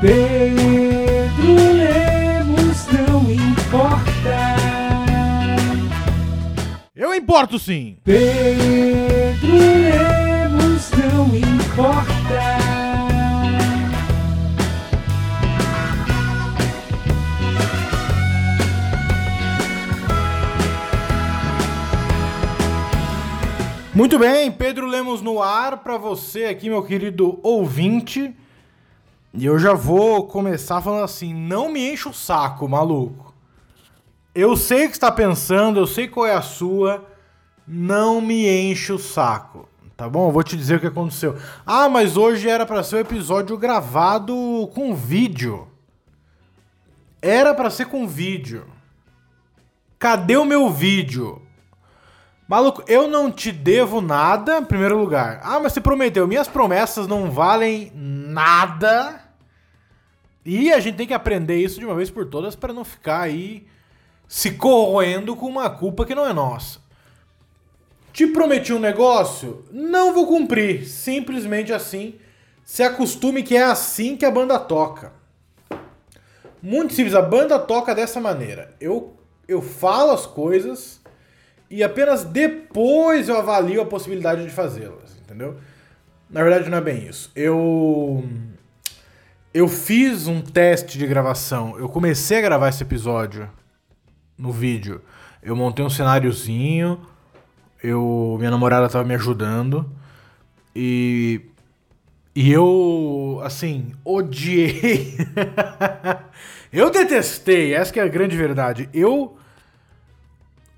Pedro Lemos não importa. Eu importo sim. Pedro Lemos não importa. Muito bem, Pedro Lemos no ar para você aqui, meu querido ouvinte. E eu já vou começar falando assim: não me enche o saco, maluco. Eu sei o que está pensando, eu sei qual é a sua. Não me enche o saco, tá bom? Eu vou te dizer o que aconteceu. Ah, mas hoje era para ser um episódio gravado com vídeo. Era para ser com vídeo. Cadê o meu vídeo? Maluco, eu não te devo nada, em primeiro lugar. Ah, mas você prometeu. Minhas promessas não valem nada. E a gente tem que aprender isso de uma vez por todas para não ficar aí se corroendo com uma culpa que não é nossa. Te prometi um negócio? Não vou cumprir. Simplesmente assim. Se acostume que é assim que a banda toca. Muito simples. A banda toca dessa maneira. Eu, eu falo as coisas e apenas depois eu avalio a possibilidade de fazê-las, entendeu? Na verdade não é bem isso. Eu eu fiz um teste de gravação. Eu comecei a gravar esse episódio no vídeo. Eu montei um cenáriozinho. Eu minha namorada estava me ajudando e e eu assim, odiei. eu detestei, essa é a grande verdade. Eu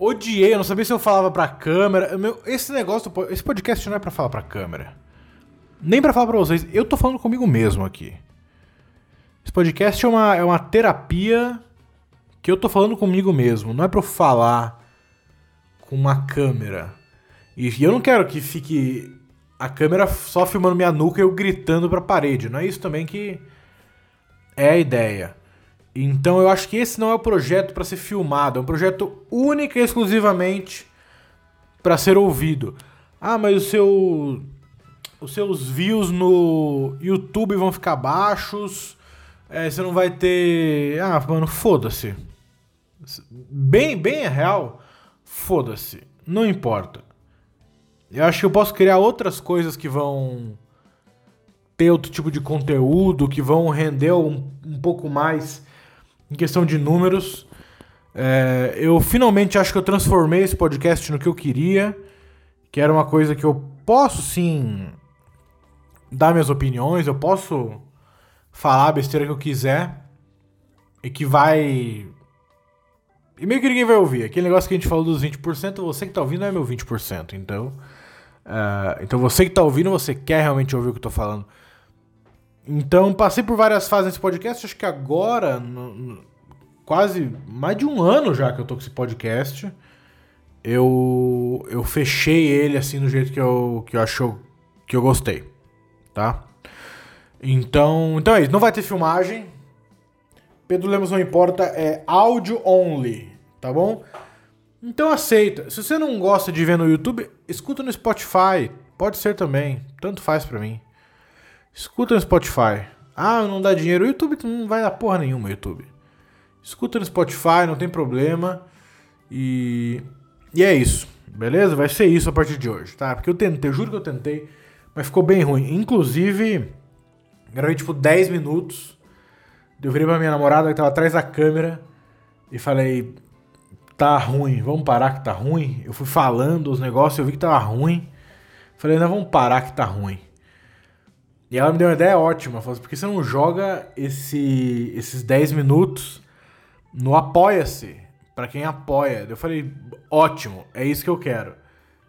odiei, eu não sabia se eu falava pra câmera. Meu, esse negócio, esse podcast não é pra falar pra câmera. Nem pra falar pra vocês. Eu tô falando comigo mesmo aqui. Esse podcast é uma, é uma terapia que eu tô falando comigo mesmo. Não é pra eu falar com uma câmera. E eu não quero que fique a câmera só filmando minha nuca e eu gritando pra parede. Não é isso também que é a ideia. Então eu acho que esse não é o projeto para ser filmado, é um projeto único e exclusivamente para ser ouvido. Ah, mas o seu os seus views no YouTube vão ficar baixos. É, você não vai ter. Ah, mano, foda-se. Bem, bem é real. Foda-se. Não importa. Eu acho que eu posso criar outras coisas que vão ter outro tipo de conteúdo, que vão render um, um pouco mais em questão de números. É, eu finalmente acho que eu transformei esse podcast no que eu queria, que era uma coisa que eu posso sim dar minhas opiniões, eu posso falar a besteira que eu quiser e que vai. E meio que ninguém vai ouvir. Aquele negócio que a gente falou dos 20%, você que tá ouvindo é meu 20%. Então. Uh, então você que tá ouvindo, você quer realmente ouvir o que eu tô falando. Então, passei por várias fases nesse podcast. Acho que agora, no, no, quase mais de um ano já que eu tô com esse podcast, eu, eu fechei ele assim do jeito que eu, que eu achou que eu gostei, tá? Então, então é isso. Não vai ter filmagem. Pedro Lemos não importa, é áudio only, tá bom? Então aceita. Se você não gosta de ver no YouTube, escuta no Spotify. Pode ser também. Tanto faz pra mim. Escuta no Spotify. Ah, não dá dinheiro. O YouTube não vai dar porra nenhuma, YouTube. Escuta no Spotify, não tem problema. E. E é isso. Beleza? Vai ser isso a partir de hoje, tá? Porque eu tentei, eu juro que eu tentei, mas ficou bem ruim. Inclusive, gravei tipo 10 minutos. Eu virei pra minha namorada que tava atrás da câmera e falei: tá ruim, vamos parar que tá ruim. Eu fui falando os negócios, eu vi que tava ruim. Falei: não, vamos parar que tá ruim. E ela me deu uma ideia ótima. Falou assim, por que você não joga esse, esses 10 minutos no Apoia-se? para quem apoia. Eu falei, ótimo, é isso que eu quero.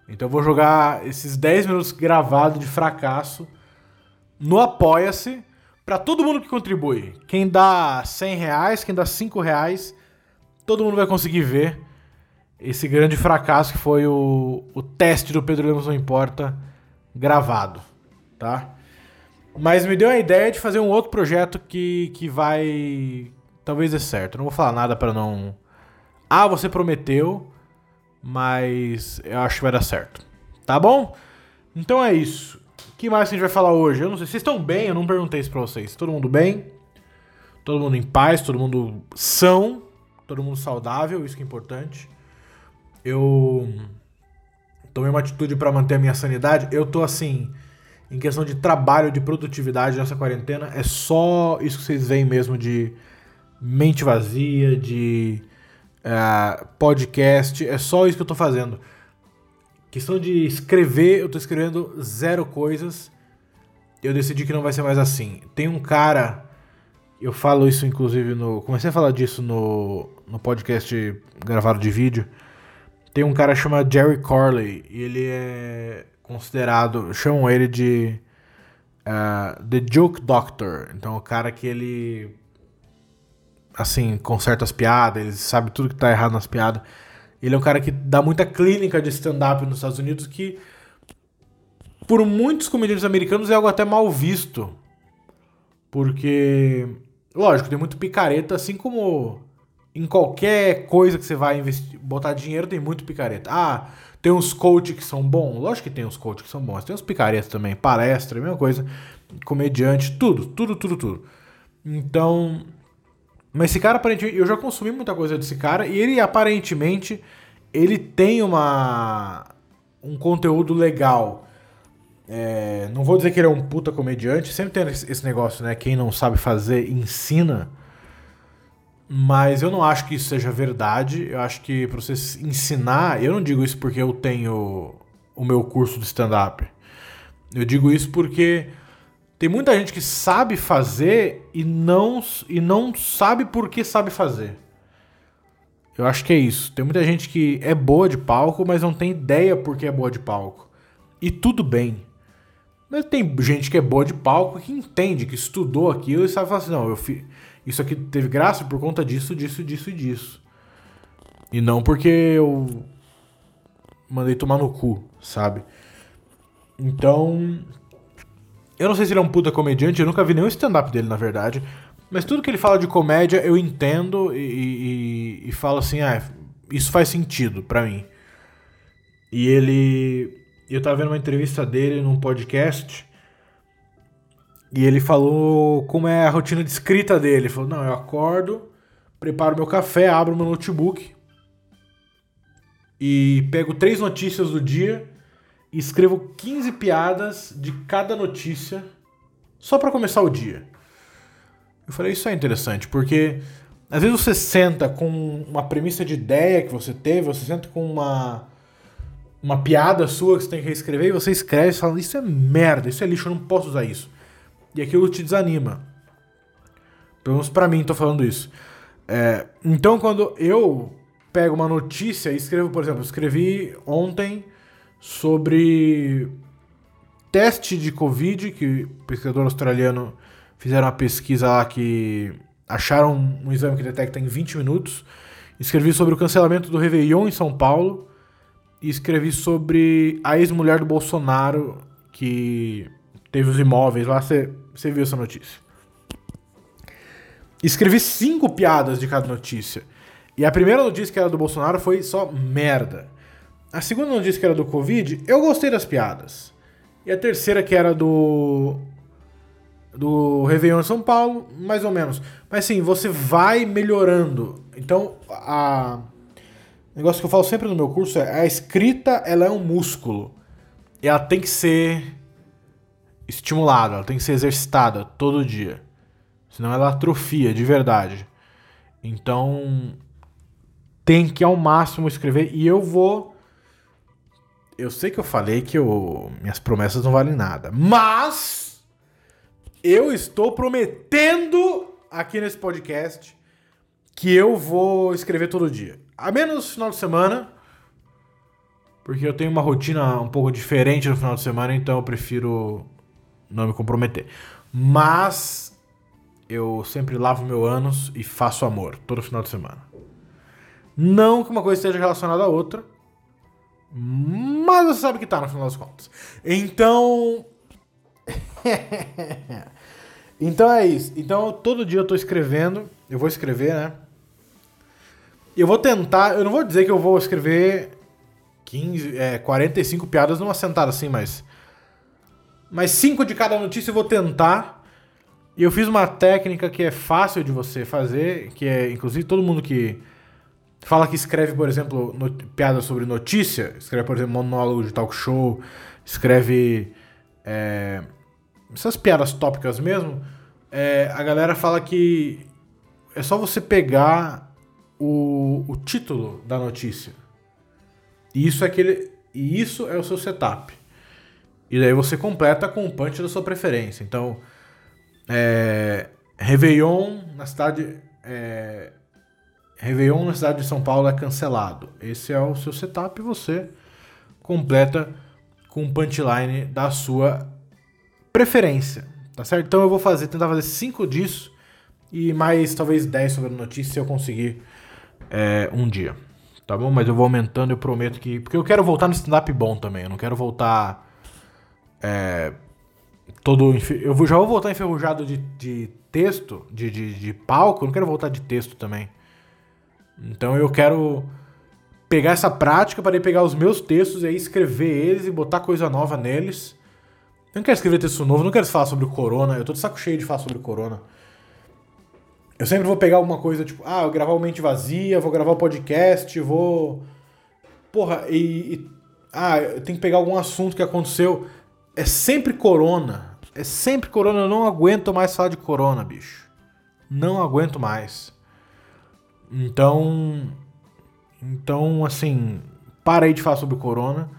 Então eu vou jogar esses 10 minutos gravados de fracasso no Apoia-se para todo mundo que contribui. Quem dá 100 reais, quem dá 5 reais, todo mundo vai conseguir ver esse grande fracasso que foi o, o teste do Pedro Lemos Não Importa gravado, tá? Mas me deu a ideia de fazer um outro projeto que, que vai. Talvez dê certo. não vou falar nada para não. Ah, você prometeu, mas eu acho que vai dar certo. Tá bom? Então é isso. O que mais a gente vai falar hoje? Eu não sei. Vocês estão bem? Eu não perguntei isso pra vocês. Todo mundo bem? todo mundo em paz, todo mundo são, todo mundo saudável, isso que é importante. Eu tomei uma atitude para manter a minha sanidade. Eu tô assim, em questão de trabalho, de produtividade nessa quarentena, é só isso que vocês veem mesmo de mente vazia, de uh, podcast, é só isso que eu tô fazendo. Questão de escrever, eu tô escrevendo zero coisas. Eu decidi que não vai ser mais assim. Tem um cara, eu falo isso inclusive no. Comecei a falar disso no, no podcast gravado de vídeo. Tem um cara chamado Jerry Corley, e ele é considerado. Chamam ele de. Uh, The Joke Doctor. Então, o cara que ele. Assim, conserta as piadas, ele sabe tudo que tá errado nas piadas. Ele é um cara que dá muita clínica de stand-up nos Estados Unidos que, por muitos comediantes americanos, é algo até mal visto. Porque, lógico, tem muito picareta, assim como em qualquer coisa que você vai investir, botar dinheiro, tem muito picareta. Ah, tem uns coaches que são bons. Lógico que tem uns coaches que são bons. Tem uns picaretas também. Palestra, mesma coisa. Comediante, tudo, tudo, tudo, tudo. Então. Mas esse cara, aparentemente, eu já consumi muita coisa desse cara e ele aparentemente ele tem uma um conteúdo legal. É, não vou dizer que ele é um puta comediante, sempre tem esse negócio, né? Quem não sabe fazer, ensina. Mas eu não acho que isso seja verdade. Eu acho que para você ensinar, eu não digo isso porque eu tenho o meu curso de stand-up. Eu digo isso porque tem muita gente que sabe fazer e não, e não sabe por que sabe fazer. Eu acho que é isso. Tem muita gente que é boa de palco, mas não tem ideia por que é boa de palco. E tudo bem. Mas tem gente que é boa de palco que entende, que estudou aquilo e sabe falar assim: não, eu fiz isso aqui teve graça por conta disso, disso, disso e disso. E não porque eu mandei tomar no cu, sabe? Então. Eu não sei se ele é um puta comediante, eu nunca vi nenhum stand-up dele, na verdade. Mas tudo que ele fala de comédia eu entendo e, e, e falo assim, ah, isso faz sentido para mim. E ele. Eu tava vendo uma entrevista dele num podcast e ele falou como é a rotina de escrita dele. Ele falou: Não, eu acordo, preparo meu café, abro meu notebook e pego três notícias do dia e escrevo 15 piadas de cada notícia só para começar o dia. Eu falei: Isso é interessante, porque às vezes você senta com uma premissa de ideia que você teve, você senta com uma. Uma piada sua que você tem que reescrever e você escreve e fala: Isso é merda, isso é lixo, eu não posso usar isso e aquilo te desanima. Pelo menos pra mim, tô falando isso. É, então, quando eu pego uma notícia e escrevo, por exemplo, escrevi ontem sobre teste de Covid, que o pesquisador australiano fizeram uma pesquisa lá que acharam um exame que detecta em 20 minutos. Escrevi sobre o cancelamento do Réveillon em São Paulo. E escrevi sobre a ex-mulher do Bolsonaro, que teve os imóveis lá. Você você viu essa notícia. Escrevi cinco piadas de cada notícia. E a primeira notícia que era do Bolsonaro foi só merda. A segunda notícia que era do Covid, eu gostei das piadas. E a terceira que era do. Do Réveillon em São Paulo, mais ou menos. Mas sim, você vai melhorando. Então, a. O negócio que eu falo sempre no meu curso é a escrita ela é um músculo. E ela tem que ser estimulada, ela tem que ser exercitada todo dia. Senão ela atrofia de verdade. Então tem que ao máximo escrever e eu vou eu sei que eu falei que eu, minhas promessas não valem nada, mas eu estou prometendo aqui nesse podcast que eu vou escrever todo dia. A menos no final de semana, porque eu tenho uma rotina um pouco diferente no final de semana, então eu prefiro não me comprometer. Mas eu sempre lavo meu ânus e faço amor todo final de semana. Não que uma coisa esteja relacionada à outra, mas você sabe que tá no final das contas. Então. então é isso. Então todo dia eu tô escrevendo. Eu vou escrever, né? Eu vou tentar. Eu não vou dizer que eu vou escrever 15, é, 45 piadas numa sentada assim, mas mas cinco de cada notícia eu vou tentar. E eu fiz uma técnica que é fácil de você fazer, que é, inclusive, todo mundo que fala que escreve, por exemplo, no, piada sobre notícia, escreve, por exemplo, monólogo de talk show, escreve é, essas piadas tópicas mesmo, é, a galera fala que é só você pegar o, o título da notícia. E isso é aquele, e isso é o seu setup. E daí você completa com o punch da sua preferência. Então, é, Réveillon na cidade. É, Réveillon na cidade de São Paulo é cancelado. Esse é o seu setup e você completa com o punchline da sua preferência. Tá certo? Então eu vou fazer, tentar fazer 5 disso e mais talvez 10 sobre a notícia se eu conseguir é, um dia. Tá bom? Mas eu vou aumentando, eu prometo que. Porque eu quero voltar no stand-up bom também. Eu não quero voltar. É, todo. Eu já vou voltar enferrujado de, de texto, de, de, de palco, eu não quero voltar de texto também. Então eu quero pegar essa prática para pegar os meus textos e aí escrever eles e botar coisa nova neles. Eu não quero escrever texto novo, não quero falar sobre o corona. Eu tô de saco cheio de falar sobre o corona. Eu sempre vou pegar alguma coisa, tipo, ah, eu gravar o Mente Vazia, vou gravar o podcast, vou. Porra, e, e. Ah, eu tenho que pegar algum assunto que aconteceu. É sempre corona. É sempre corona. Eu não aguento mais falar de corona, bicho. Não aguento mais. Então. Então, assim. Parei de falar sobre corona.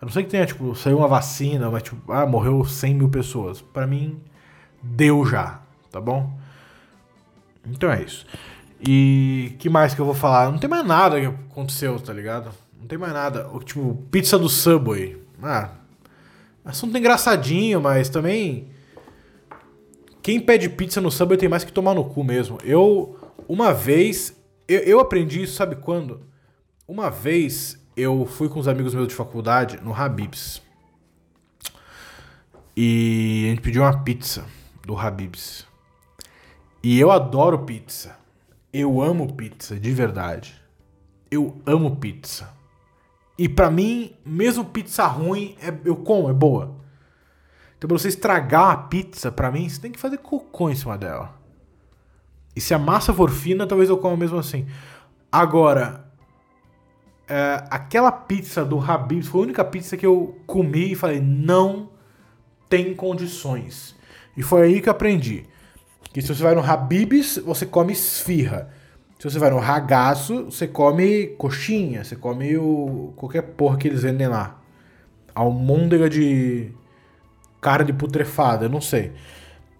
A não sei que tenha, tipo, saiu uma vacina, mas, tipo, ah, morreu 100 mil pessoas. Para mim, deu já, tá bom? Então é isso. E que mais que eu vou falar? Não tem mais nada que aconteceu, tá ligado? Não tem mais nada. Tipo, pizza do Subway. Ah, assunto engraçadinho, mas também. Quem pede pizza no Subway tem mais que tomar no cu mesmo. Eu, uma vez. Eu, eu aprendi isso, sabe quando? Uma vez eu fui com os amigos meus de faculdade no Habib's. E a gente pediu uma pizza do Habib's. E eu adoro pizza. Eu amo pizza, de verdade. Eu amo pizza. E para mim, mesmo pizza ruim, é, eu como, é boa. Então pra você estragar a pizza, para mim, você tem que fazer cocô em cima dela. E se a massa for fina, talvez eu coma mesmo assim. Agora, é, aquela pizza do Habib's foi a única pizza que eu comi e falei, não tem condições. E foi aí que aprendi. Que se você vai no Habib's, você come esfirra. Se você vai no ragaço, você come coxinha, você come o qualquer porra que eles vendem lá. Almôndega de carne putrefada, não sei.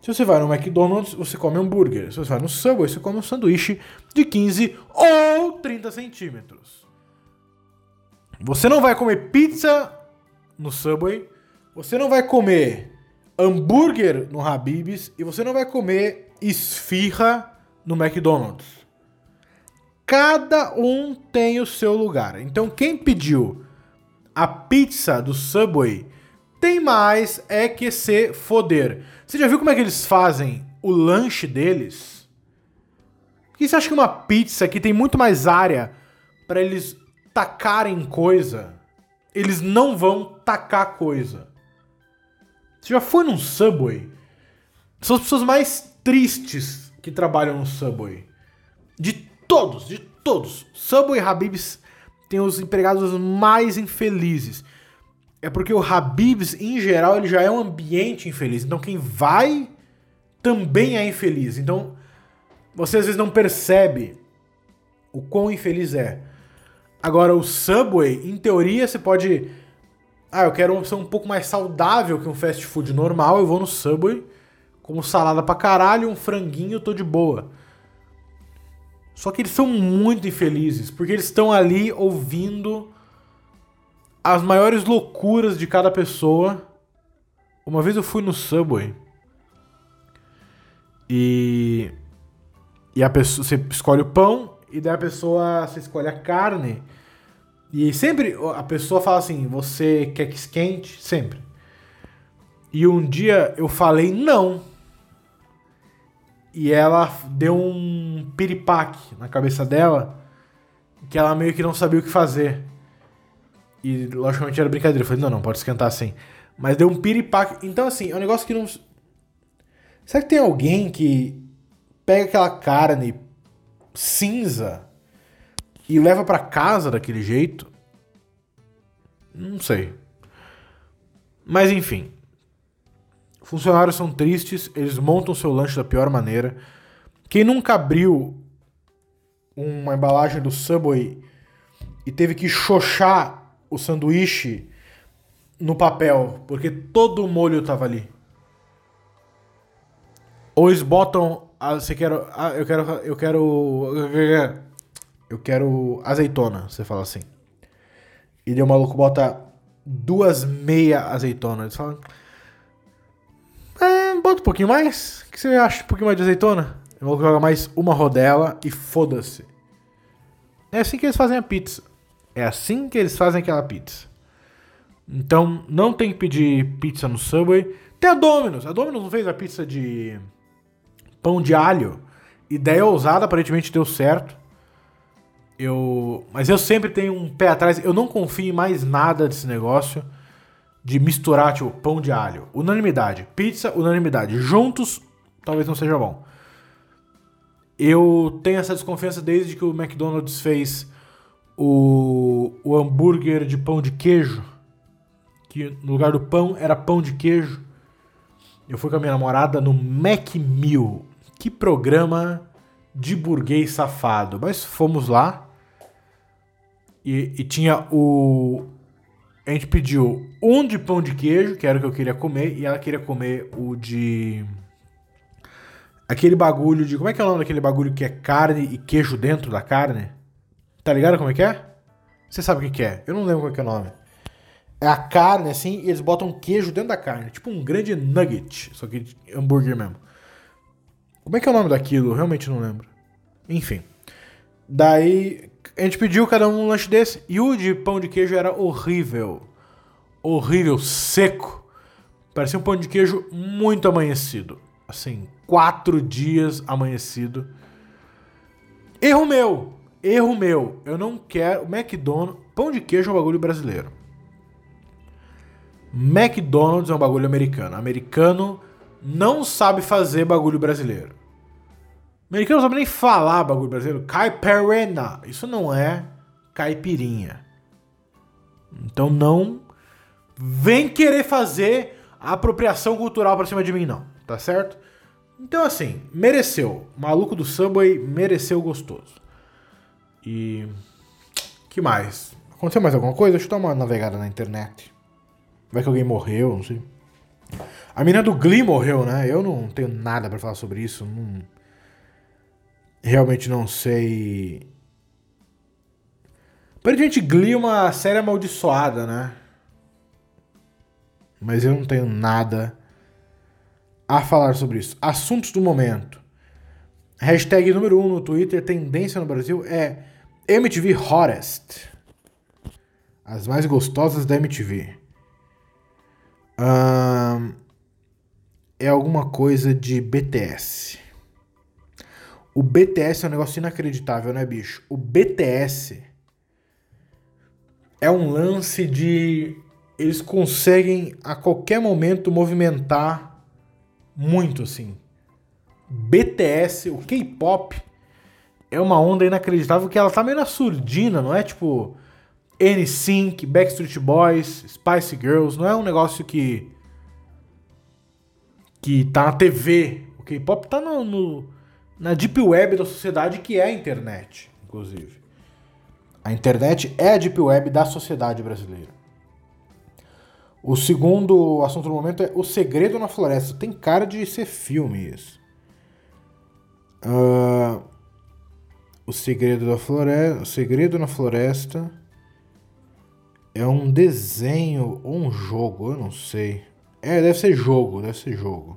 Se você vai no McDonald's, você come hambúrguer. Se você vai no Subway, você come um sanduíche de 15 ou 30 centímetros. Você não vai comer pizza no Subway, você não vai comer hambúrguer no Habib's e você não vai comer esfirra no McDonald's. Cada um tem o seu lugar. Então quem pediu a pizza do Subway tem mais é que se foder. Você já viu como é que eles fazem o lanche deles? Porque você acha que uma pizza que tem muito mais área para eles tacarem coisa, eles não vão tacar coisa. Você já foi num Subway? São as pessoas mais tristes que trabalham no Subway. De todos, de todos. Subway e Habib's tem os empregados mais infelizes. É porque o Habib's, em geral, ele já é um ambiente infeliz. Então quem vai também é infeliz. Então você às vezes não percebe o quão infeliz é. Agora, o Subway, em teoria, você pode. Ah, eu quero ser um pouco mais saudável que um fast food normal. Eu vou no Subway, como salada pra caralho, um franguinho, tô de boa. Só que eles são muito infelizes, porque eles estão ali ouvindo as maiores loucuras de cada pessoa. Uma vez eu fui no Subway e e a pessoa você escolhe o pão e daí a pessoa você escolhe a carne. E sempre a pessoa fala assim: você quer que esquente? Sempre. E um dia eu falei não. E ela deu um piripaque na cabeça dela que ela meio que não sabia o que fazer. E logicamente era brincadeira. Eu falei: não, não, pode esquentar assim. Mas deu um piripaque. Então, assim, é um negócio que não. Será que tem alguém que pega aquela carne cinza e leva pra casa daquele jeito? Não sei. Mas enfim. Funcionários são tristes, eles montam seu lanche da pior maneira. Quem nunca abriu uma embalagem do Subway e teve que xoxar o sanduíche no papel, porque todo o molho tava ali. Ou eles botam. Ah, você quer. Ah, eu quero. Eu quero. Eu quero azeitona, você fala assim. E daí o maluco bota duas meia azeitona. Eles falam. É, bota um pouquinho mais. O que você acha? Um pouquinho mais de azeitona? O maluco joga mais uma rodela e foda-se. É assim que eles fazem a pizza. É assim que eles fazem aquela pizza. Então, não tem que pedir pizza no Subway. Tem a Domino's. A Domino's não fez a pizza de pão de alho. Ideia ousada, aparentemente deu certo. Eu, mas eu sempre tenho um pé atrás. Eu não confio em mais nada desse negócio de misturar tipo pão de alho. Unanimidade, pizza, unanimidade. Juntos, talvez não seja bom. Eu tenho essa desconfiança desde que o McDonald's fez o, o hambúrguer de pão de queijo, que no lugar do pão era pão de queijo. Eu fui com a minha namorada no Mac Meal. Que programa de burguês safado. Mas fomos lá e, e tinha o. A gente pediu um de pão de queijo, que era o que eu queria comer, e ela queria comer o de. Aquele bagulho de. Como é que é o nome daquele bagulho que é carne e queijo dentro da carne? Tá ligado como é que é? Você sabe o que, é? Eu não lembro qual é, é o nome. É a carne, assim, e eles botam queijo dentro da carne. Tipo um grande nugget, só que hambúrguer mesmo. Como é que é o nome daquilo? Eu realmente não lembro. Enfim. Daí a gente pediu cada um um lanche desse. E o de pão de queijo era horrível. Horrível, seco. Parecia um pão de queijo muito amanhecido. Assim, quatro dias amanhecido. Erro meu. Erro meu. Eu não quero. McDonald's. Pão de queijo é um bagulho brasileiro. McDonald's é um bagulho americano. Americano não sabe fazer bagulho brasileiro. Americano não sabe nem falar bagulho brasileiro. Caipirinha. Isso não é caipirinha. Então não vem querer fazer apropriação cultural pra cima de mim, não. Tá certo? Então, assim, mereceu. maluco do Subway mereceu gostoso. E. que mais? Aconteceu mais alguma coisa? Deixa eu dar uma navegada na internet. Vai que alguém morreu, não sei. A menina do Glee morreu, né? Eu não tenho nada para falar sobre isso. Não... Realmente não sei. Aparentemente, Glee é uma série amaldiçoada, né? Mas eu não tenho nada a falar sobre isso. Assuntos do momento. Hashtag número 1 um no Twitter, tendência no Brasil é MTV Hottest. As mais gostosas da MTV. Um, é alguma coisa de BTS. O BTS é um negócio inacreditável, né, bicho? O BTS é um lance de. Eles conseguem a qualquer momento movimentar muito, assim. BTS, o K-pop, é uma onda inacreditável que ela tá meio na surdina, não é tipo NSYNC, Backstreet Boys, Spice Girls, não é um negócio que que tá na TV. O K-pop tá no, no, na deep web da sociedade que é a internet, inclusive. A internet é a deep web da sociedade brasileira. O segundo assunto do momento é O Segredo na Floresta. Tem cara de ser filme isso. Uh, o Segredo da Floresta. O Segredo na Floresta é um desenho ou um jogo, eu não sei. É, deve ser jogo, deve ser jogo.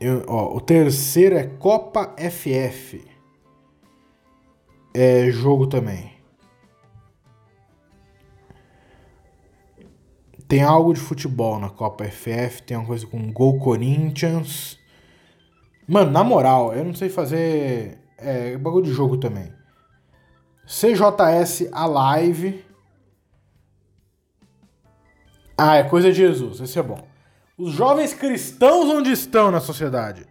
Eu, ó, o terceiro é Copa FF. É jogo também. Tem algo de futebol na Copa FF, tem uma coisa com Gol Corinthians. Mano, na moral, eu não sei fazer é, bagulho de jogo também. CJS Alive. Ah, é coisa de Jesus, esse é bom. Os jovens cristãos onde estão na sociedade?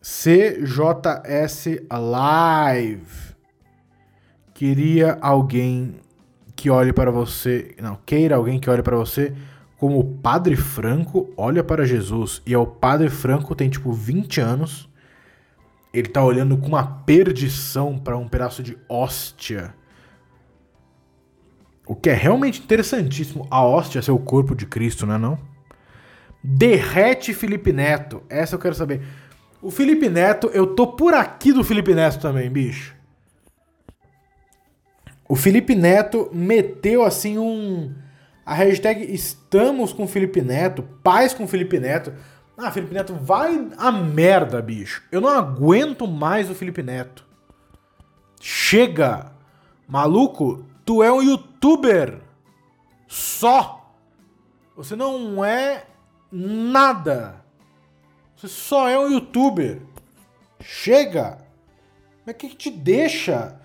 CJS Live. Queria alguém que olhe para você, não, queira alguém que olhe para você como o Padre Franco olha para Jesus. E é o Padre Franco tem tipo 20 anos. Ele tá olhando com uma perdição para um pedaço de hóstia. O que é realmente interessantíssimo. A hóstia ser o corpo de Cristo, não é não? Derrete Felipe Neto. Essa eu quero saber. O Felipe Neto, eu tô por aqui do Felipe Neto também, bicho. O Felipe Neto meteu assim um. A hashtag Estamos com Felipe Neto, paz com Felipe Neto. Ah, Felipe Neto, vai a merda, bicho. Eu não aguento mais o Felipe Neto. Chega! Maluco, tu é um youtuber. Só. Você não é nada. Você só é um youtuber. Chega! Mas o que, que te deixa?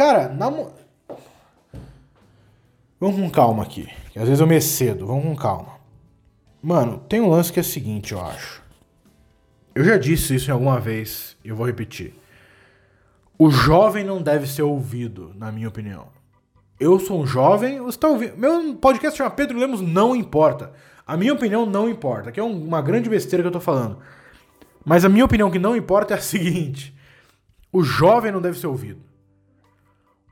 Cara, na. Vamos com calma aqui. Às vezes eu me excedo. Vamos com calma. Mano, tem um lance que é o seguinte, eu acho. Eu já disse isso em alguma vez e eu vou repetir. O jovem não deve ser ouvido, na minha opinião. Eu sou um jovem, você tá ouvindo. Meu podcast chama Pedro Lemos Não Importa. A minha opinião não importa, que é uma grande besteira que eu tô falando. Mas a minha opinião que não importa é a seguinte: o jovem não deve ser ouvido.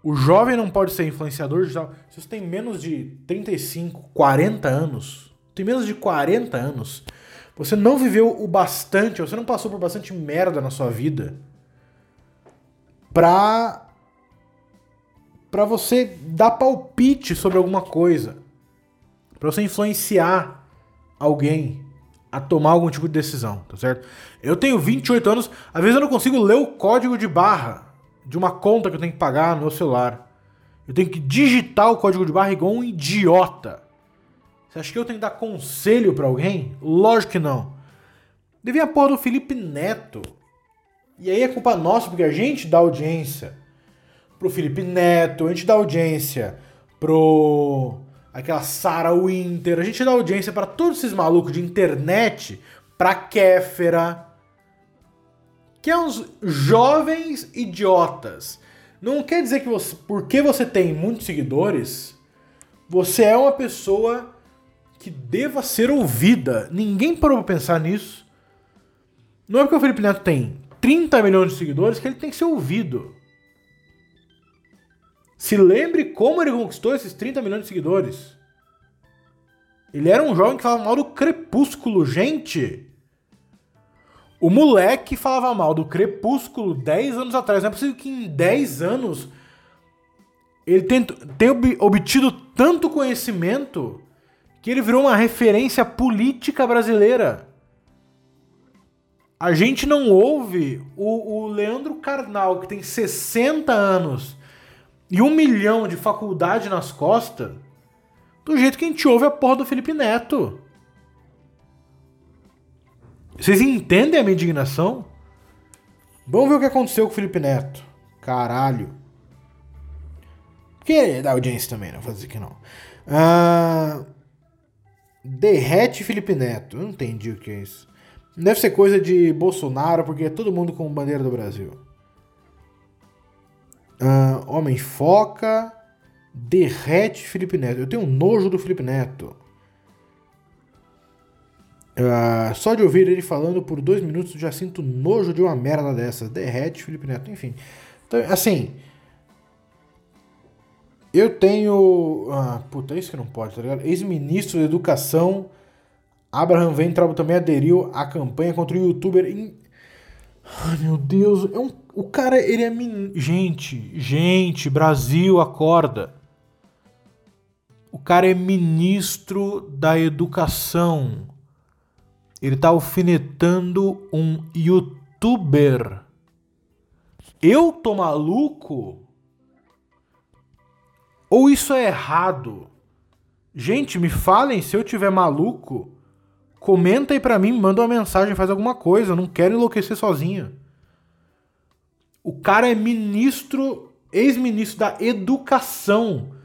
O jovem não pode ser influenciador digital. Se você tem menos de 35, 40 anos, tem menos de 40 anos, você não viveu o bastante, você não passou por bastante merda na sua vida pra para você dar palpite sobre alguma coisa, para você influenciar alguém a tomar algum tipo de decisão, tá certo? Eu tenho 28 anos, às vezes eu não consigo ler o código de barra de uma conta que eu tenho que pagar no meu celular. Eu tenho que digitar o código de barra igual um idiota. Você acha que eu tenho que dar conselho para alguém? Lógico que não. Devia a porra do Felipe Neto. E aí é culpa nossa, porque a gente dá audiência pro Felipe Neto, a gente dá audiência pro aquela Sarah Winter, a gente dá audiência para todos esses malucos de internet, pra Kéfera, que é uns jovens idiotas. Não quer dizer que você, porque você tem muitos seguidores, você é uma pessoa que deva ser ouvida. Ninguém parou pra pensar nisso. Não é porque o Felipe Neto tem 30 milhões de seguidores que ele tem que ser ouvido. Se lembre como ele conquistou esses 30 milhões de seguidores. Ele era um jovem que falava mal do Crepúsculo, gente. O moleque falava mal do Crepúsculo 10 anos atrás. Não é possível que em 10 anos ele tenha obtido tanto conhecimento que ele virou uma referência política brasileira. A gente não ouve o, o Leandro Carnal, que tem 60 anos e um milhão de faculdade nas costas, do jeito que a gente ouve a porra do Felipe Neto. Vocês entendem a minha indignação? Vamos ver o que aconteceu com o Felipe Neto. Caralho. Que dá audiência também, não vou dizer que não. Ah, derrete Felipe Neto. Eu não entendi o que é isso. Deve ser coisa de Bolsonaro, porque é todo mundo com bandeira do Brasil. Uh, Homem Foca derrete Felipe Neto. Eu tenho nojo do Felipe Neto. Uh, só de ouvir ele falando por dois minutos já sinto nojo de uma merda dessa. Derrete Felipe Neto, enfim. Então, assim. Eu tenho. Ah, puta, é isso que não pode, tá ligado? Ex-ministro da Educação. Abraham Ventrabo também aderiu à campanha contra o youtuber. Ai, meu Deus. É um o cara, ele é. Min... Gente, gente, Brasil, acorda. O cara é ministro da educação. Ele tá alfinetando um youtuber. Eu tô maluco? Ou isso é errado? Gente, me falem se eu tiver maluco. Comenta aí pra mim, manda uma mensagem, faz alguma coisa. Eu não quero enlouquecer sozinho. O cara é ministro, ex-ministro da educação.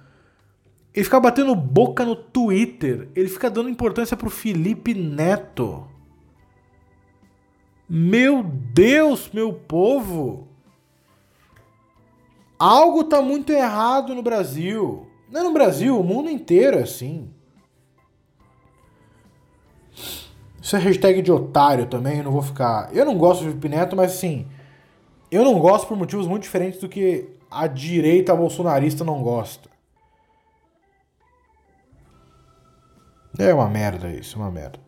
Ele fica batendo boca no Twitter. Ele fica dando importância pro Felipe Neto. Meu Deus, meu povo. Algo tá muito errado no Brasil. Não é no Brasil, o mundo inteiro é assim. Isso é hashtag de otário também, eu não vou ficar. Eu não gosto de Felipe Neto, mas assim. Eu não gosto por motivos muito diferentes do que a direita bolsonarista não gosta. É uma merda isso, uma merda.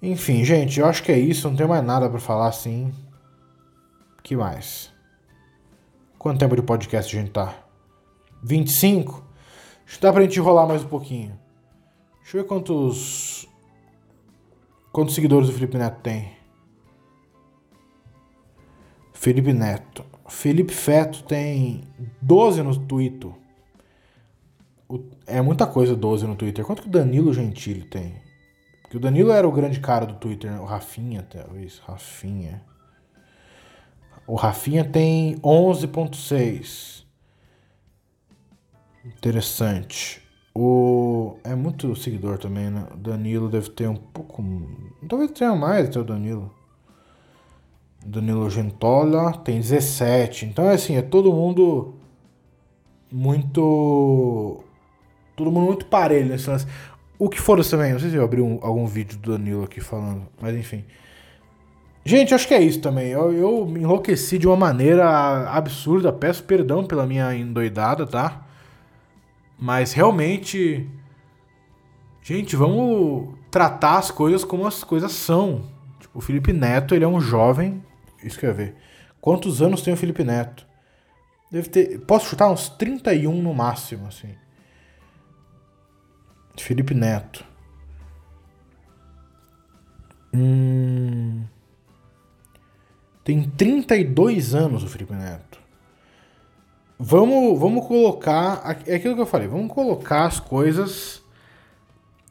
Enfim, gente, eu acho que é isso, não tem mais nada para falar assim. Que mais? Quanto tempo de podcast a gente tá? 25? Acho que dá pra gente enrolar mais um pouquinho. Deixa eu ver quantos. Quantos seguidores o Felipe Neto tem. Felipe Neto. Felipe Feto tem 12 no Twitter. É muita coisa 12 no Twitter. Quanto que o Danilo Gentili tem? Porque o Danilo era o grande cara do Twitter, o Rafinha, talvez. Rafinha. O Rafinha tem 11.6. Interessante. O é muito seguidor também, né? O Danilo deve ter um pouco, talvez tenha mais até o Danilo. Danilo Gentola tem 17. Então é assim, é todo mundo muito todo mundo muito parelho nesse lance. O que for também, não sei se eu abri um, algum vídeo do Danilo aqui falando, mas enfim. Gente, acho que é isso também. Eu, eu me enlouqueci de uma maneira absurda. Peço perdão pela minha endoidada, tá? Mas realmente. Gente, vamos tratar as coisas como as coisas são. Tipo, o Felipe Neto, ele é um jovem. Isso que eu ia ver. Quantos anos tem o Felipe Neto? Deve ter. Posso chutar uns 31 no máximo, assim. Felipe Neto. Hum. Tem 32 anos o Felipe Neto. Vamos, vamos colocar. É aquilo que eu falei. Vamos colocar as coisas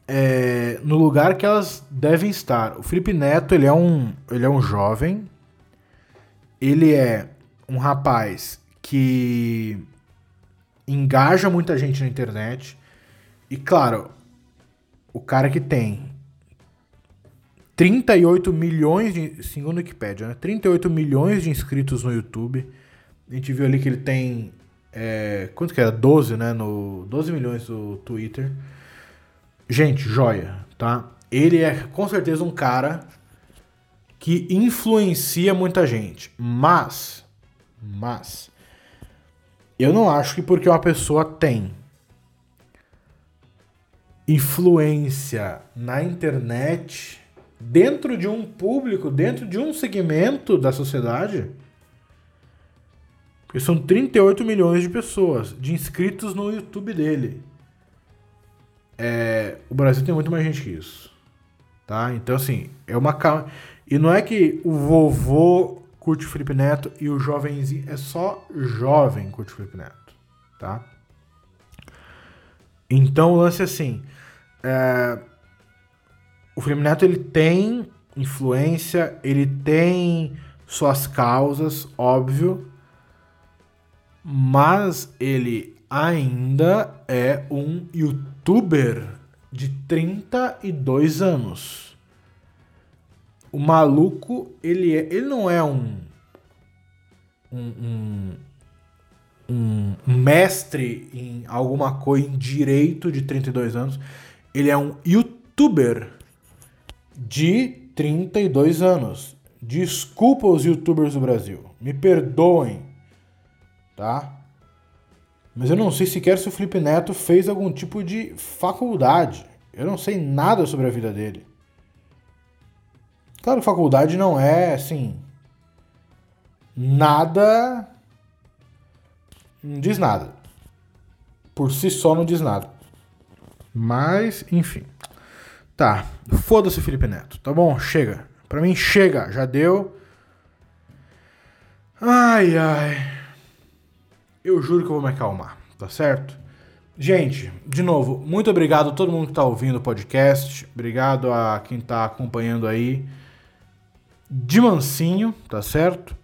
é, no lugar que elas devem estar. O Felipe Neto ele é um, ele é um jovem. Ele é um rapaz que engaja muita gente na internet. E claro, o cara que tem 38 milhões de. Segundo a Wikipedia, né? 38 milhões de inscritos no YouTube. A gente viu ali que ele tem. É, quanto que era? 12, né? No, 12 milhões no Twitter. Gente, joia, tá? Ele é com certeza um cara que influencia muita gente. Mas. Mas. Eu não acho que porque uma pessoa tem influência na internet dentro de um público, dentro de um segmento da sociedade. Porque são 38 milhões de pessoas, de inscritos no YouTube dele. É, o Brasil tem muito mais gente que isso. Tá? Então, assim, é uma. E não é que o vovô curte o Felipe Neto e o jovenzinho. É só jovem curte o Felipe Neto. Tá? Então o lance é assim. É, o Felipe Neto ele tem influência, ele tem suas causas, óbvio, mas ele ainda é um youtuber de 32 anos. O maluco, ele, é, ele não é um, um, um, um mestre em alguma coisa, em direito de 32 anos. Ele é um youtuber de 32 anos. Desculpa os youtubers do Brasil. Me perdoem. Tá? Mas eu não sei sequer se o Felipe Neto fez algum tipo de faculdade. Eu não sei nada sobre a vida dele. Claro, faculdade não é assim. Nada. Não diz nada. Por si só não diz nada. Mas, enfim. Tá. Foda-se Felipe Neto. Tá bom? Chega. Pra mim, chega. Já deu. Ai, ai. Eu juro que eu vou me acalmar. Tá certo? Gente, de novo, muito obrigado a todo mundo que tá ouvindo o podcast. Obrigado a quem tá acompanhando aí. De mansinho, tá certo?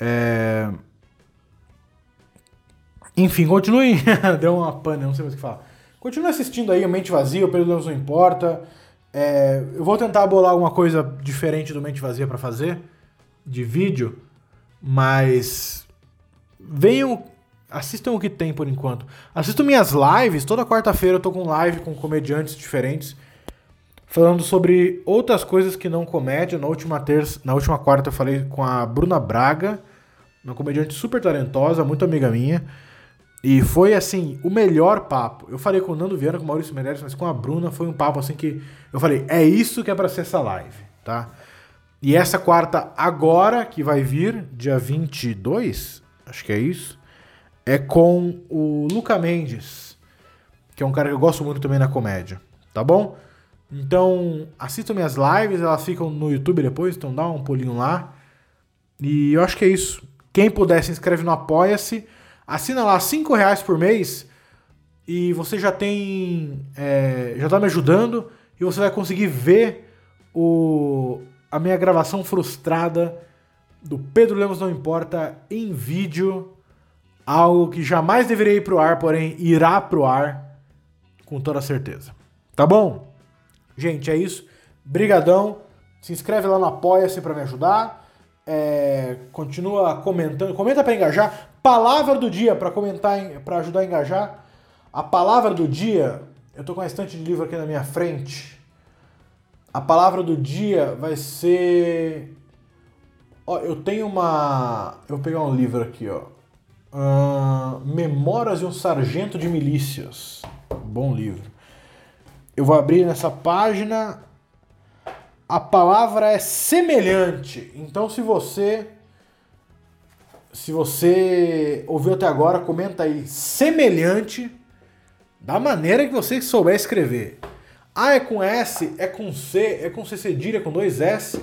É... Enfim, continue. Deu uma pane, não sei mais o que falar. Continue assistindo aí o Mente Vazia, o Pedro Lemos Não Importa. É, eu vou tentar bolar alguma coisa diferente do Mente Vazia pra fazer, de vídeo, mas venham, assistam o que tem por enquanto. Assistam minhas lives, toda quarta-feira eu tô com live com comediantes diferentes, falando sobre outras coisas que não comédia. Na última terça, na última quarta eu falei com a Bruna Braga, uma comediante super talentosa, muito amiga minha. E foi assim, o melhor papo. Eu falei com o Nando Viana, com o Maurício Meirelles, mas com a Bruna foi um papo assim que eu falei, é isso que é para ser essa live, tá? E essa quarta agora, que vai vir, dia 22, acho que é isso, é com o Luca Mendes, que é um cara que eu gosto muito também na comédia, tá bom? Então, assistam minhas lives, elas ficam no YouTube depois, então dá um pulinho lá. E eu acho que é isso. Quem puder, se inscreve no Apoia-se. Assina lá 5 reais por mês e você já tem. É, já tá me ajudando e você vai conseguir ver o, a minha gravação frustrada do Pedro Lemos Não Importa em vídeo. Algo que jamais deveria ir pro ar, porém irá pro ar com toda certeza. Tá bom? Gente, é isso. Brigadão. Se inscreve lá no Apoia-se para me ajudar. É, continua comentando. Comenta para engajar. Palavra do dia para comentar, para ajudar a engajar. A palavra do dia, eu tô com uma estante de livro aqui na minha frente. A palavra do dia vai ser. Ó, eu tenho uma. Eu vou pegar um livro aqui, ó. Uh, Memórias de um Sargento de Milícias. Bom livro. Eu vou abrir nessa página. A palavra é semelhante. Então, se você se você ouviu até agora, comenta aí semelhante da maneira que você souber escrever. Ah, é com S, é com C, é com C cedilha, é com dois S,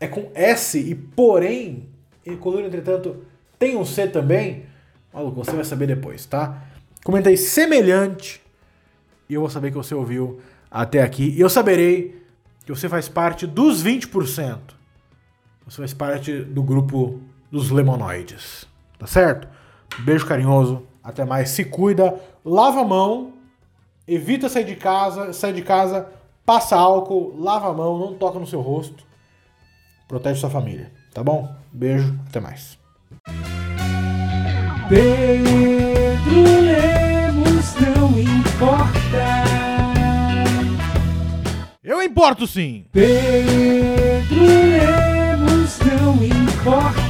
é com S e porém, em coluna entretanto, tem um C também. Maluco, você vai saber depois, tá? Comenta aí semelhante e eu vou saber que você ouviu até aqui. E eu saberei que você faz parte dos 20%. Você faz parte do grupo dos lemonoides. Tá certo? Beijo carinhoso, até mais, se cuida, lava a mão, evita sair de casa, sai de casa, passa álcool, lava a mão, não toca no seu rosto, protege sua família, tá bom? Beijo, até mais. Pedro Lemos não importa. Eu importo sim. Pedro Lemos não importa.